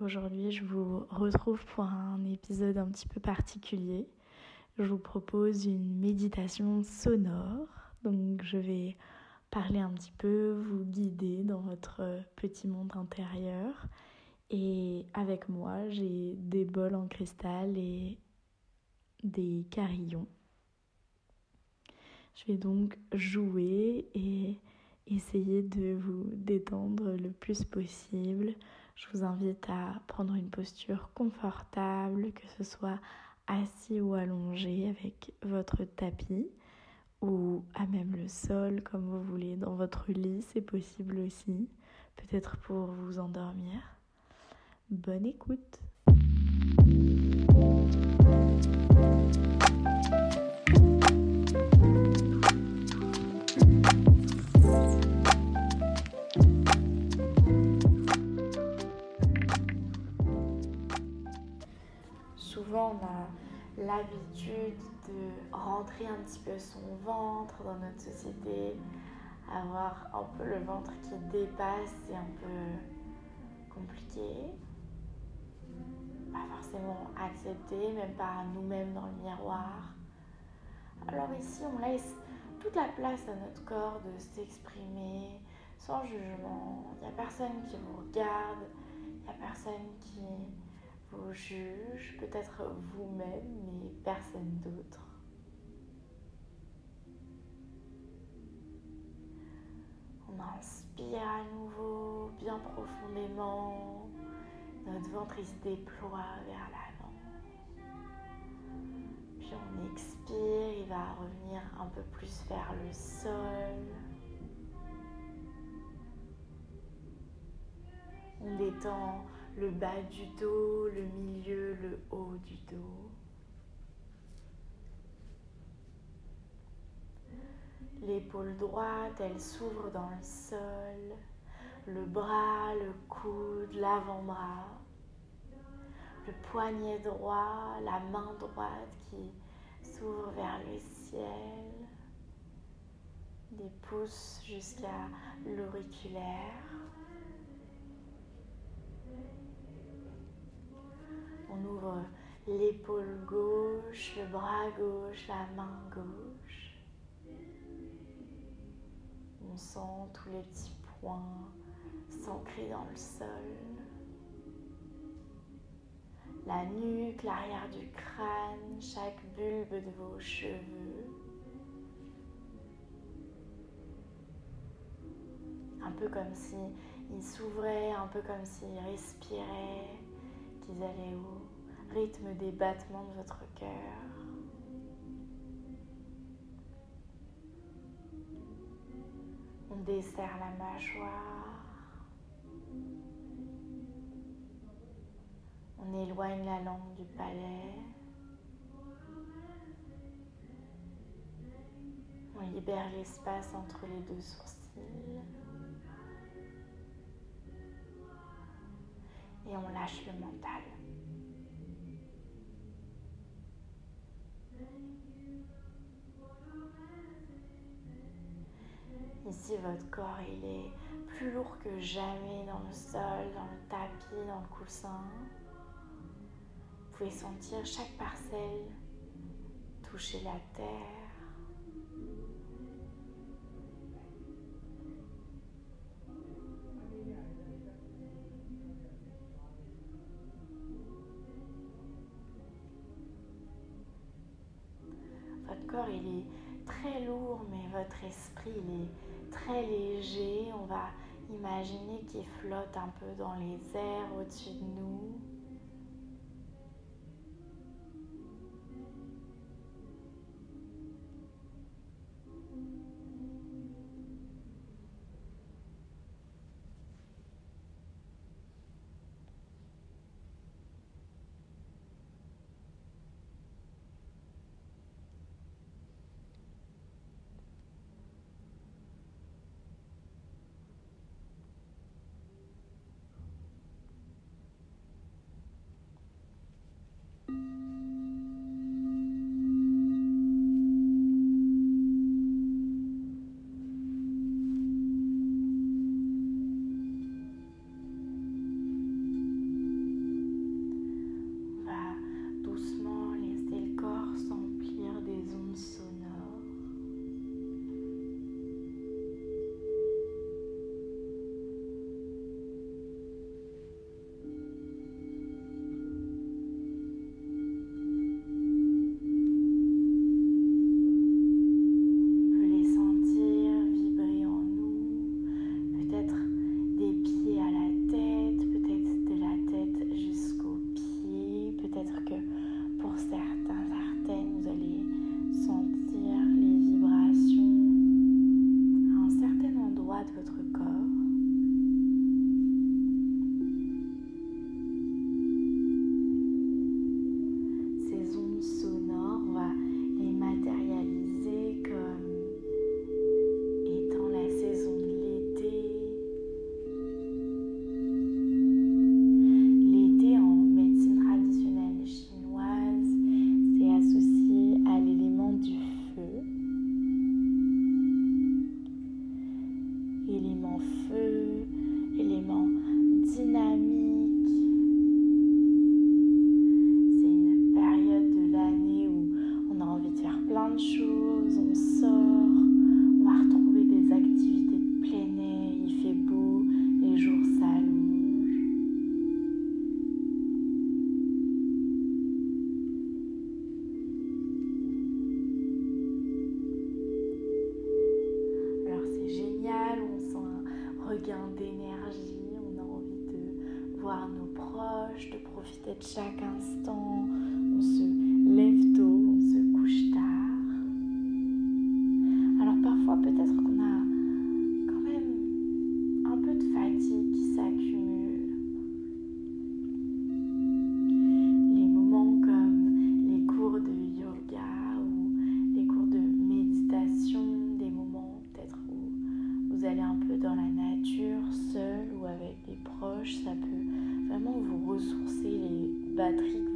Aujourd'hui, je vous retrouve pour un épisode un petit peu particulier. Je vous propose une méditation sonore. Donc, je vais parler un petit peu, vous guider dans votre petit monde intérieur. Et avec moi, j'ai des bols en cristal et des carillons. Je vais donc jouer et essayer de vous détendre le plus possible je vous invite à prendre une posture confortable, que ce soit assis ou allongé avec votre tapis ou à même le sol comme vous voulez. Dans votre lit, c'est possible aussi, peut-être pour vous endormir. Bonne écoute. On a l'habitude de rentrer un petit peu son ventre dans notre société, avoir un peu le ventre qui dépasse, c'est un peu compliqué. Pas forcément accepté, même par nous-mêmes dans le miroir. Alors ici, on laisse toute la place à notre corps de s'exprimer sans jugement. Il n'y a personne qui vous regarde, il n'y a personne qui vous juge, peut-être vous-même, mais personne d'autre. On inspire à nouveau bien profondément. Notre ventre il se déploie vers l'avant. Puis on expire, il va revenir un peu plus vers le sol. On détend le bas du dos, le milieu, le haut du dos. L'épaule droite, elle s'ouvre dans le sol. Le bras, le coude, l'avant-bras. Le poignet droit, la main droite qui s'ouvre vers le ciel. Des pouces jusqu'à l'auriculaire. On ouvre l'épaule gauche, le bras gauche, la main gauche. On sent tous les petits points s'ancrer dans le sol. La nuque, l'arrière du crâne, chaque bulbe de vos cheveux. Un peu comme si ils s'ouvraient, un peu comme s'ils respiraient qu'ils allaient au rythme des battements de votre cœur. On desserre la mâchoire. On éloigne la langue du palais. On libère l'espace entre les deux sourcils. Et on lâche le mental. Ici, votre corps, il est plus lourd que jamais dans le sol, dans le tapis, dans le coussin. Vous pouvez sentir chaque parcelle toucher la terre. Esprit, il est très léger. On va imaginer qu'il flotte un peu dans les airs au-dessus de nous. recover. seul ou avec des proches, ça peut vraiment vous ressourcer les batteries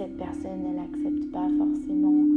cette personne, elle n'accepte pas forcément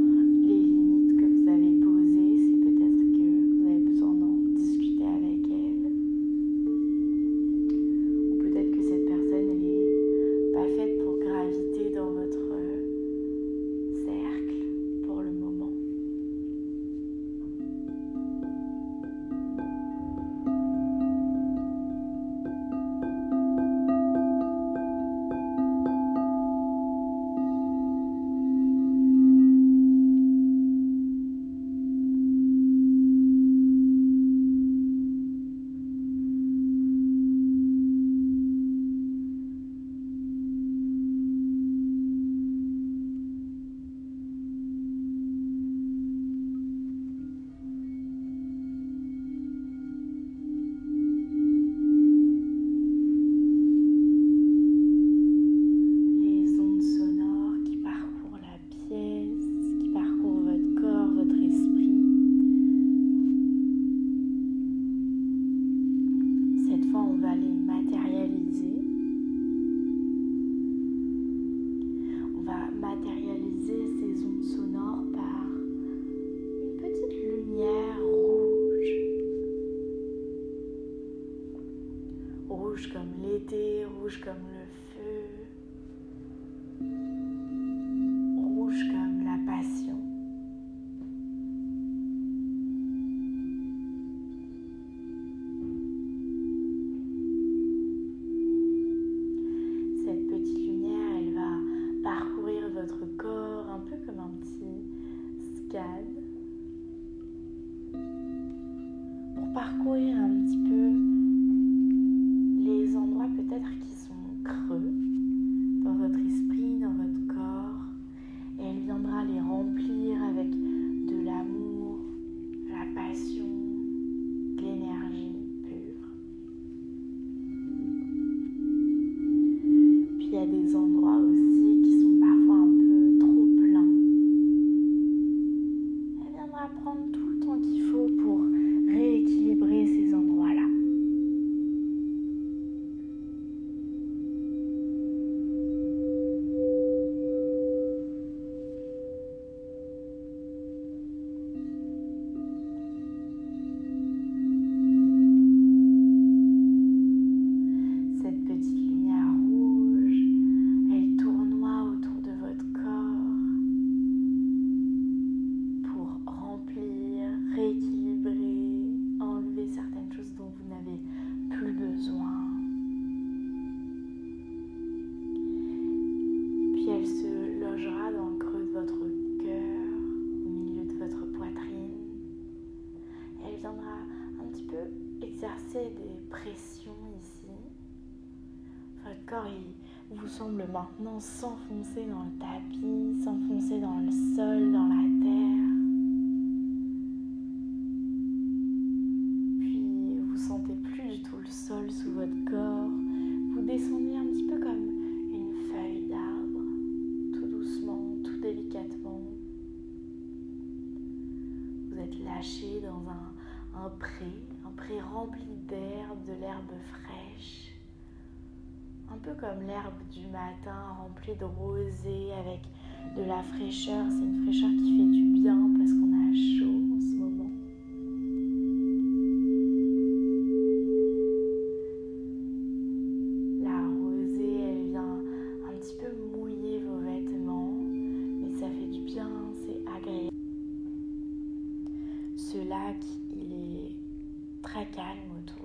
rouge comme le s'enfoncer dans le tapis, s'enfoncer dans le sol, dans la terre. Puis vous sentez plus du tout le sol sous votre corps. Vous descendez un petit peu comme une feuille d'arbre, tout doucement, tout délicatement. Vous êtes lâché dans un, pré, un pré rempli d'air, de l'herbe fraîche un peu comme l'herbe du matin remplie de rosée avec de la fraîcheur. C'est une fraîcheur qui fait du bien parce qu'on a chaud en ce moment. La rosée, elle vient un petit peu mouiller vos vêtements, mais ça fait du bien, c'est agréable. Ce lac, il est très calme autour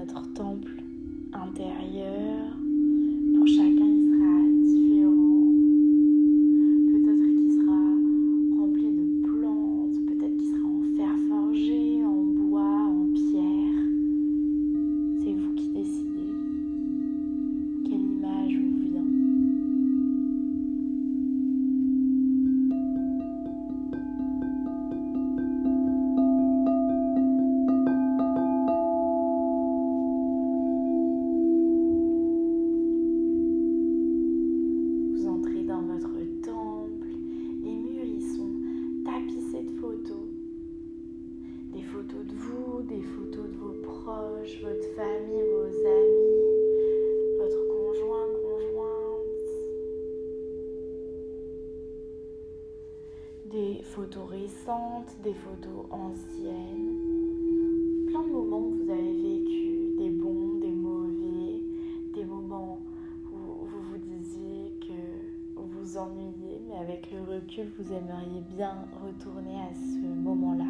notre temple intérieur. Des photos anciennes, plein de moments que vous avez vécu, des bons, des mauvais, des moments où vous vous disiez que vous vous ennuyez, mais avec le recul, vous aimeriez bien retourner à ce moment-là.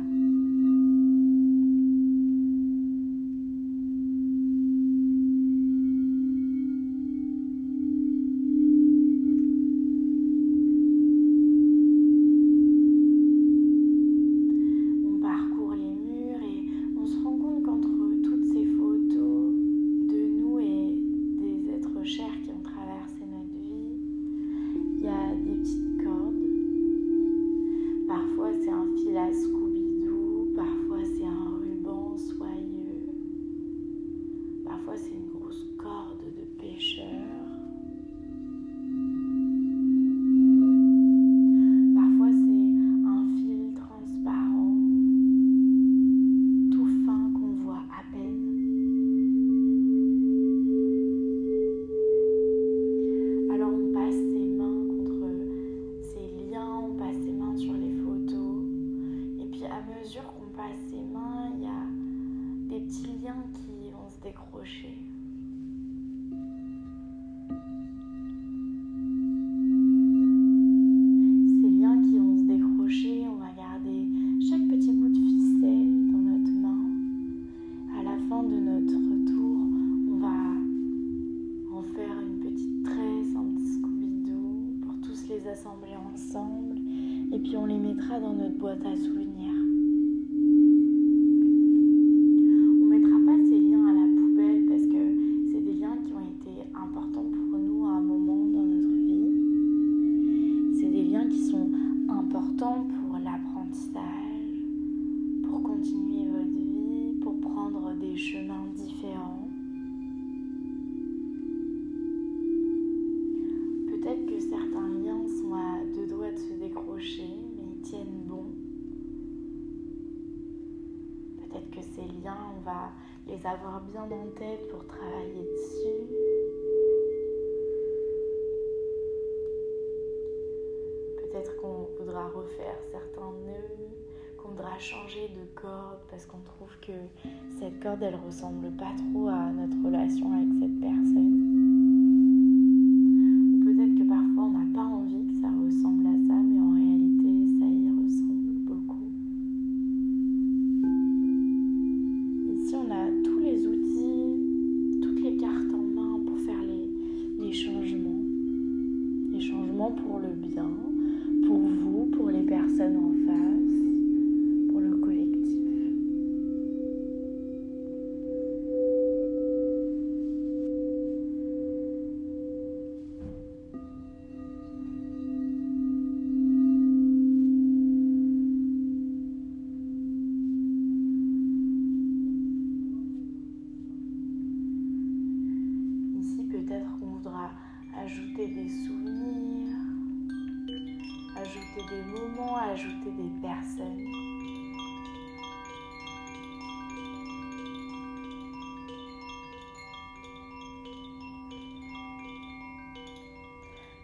Cette corde, elle ressemble pas trop à notre relation avec cette personne.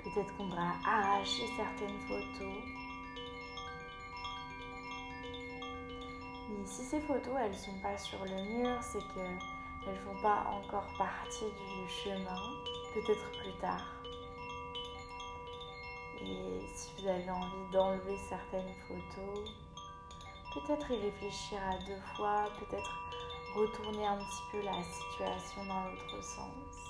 Peut-être qu'on va arracher certaines photos. Mais si ces photos, elles sont pas sur le mur, c'est qu'elles ne font pas encore partie du chemin. Peut-être plus tard. Et si vous avez envie d'enlever certaines photos, peut-être y réfléchir à deux fois, peut-être retourner un petit peu la situation dans l'autre sens.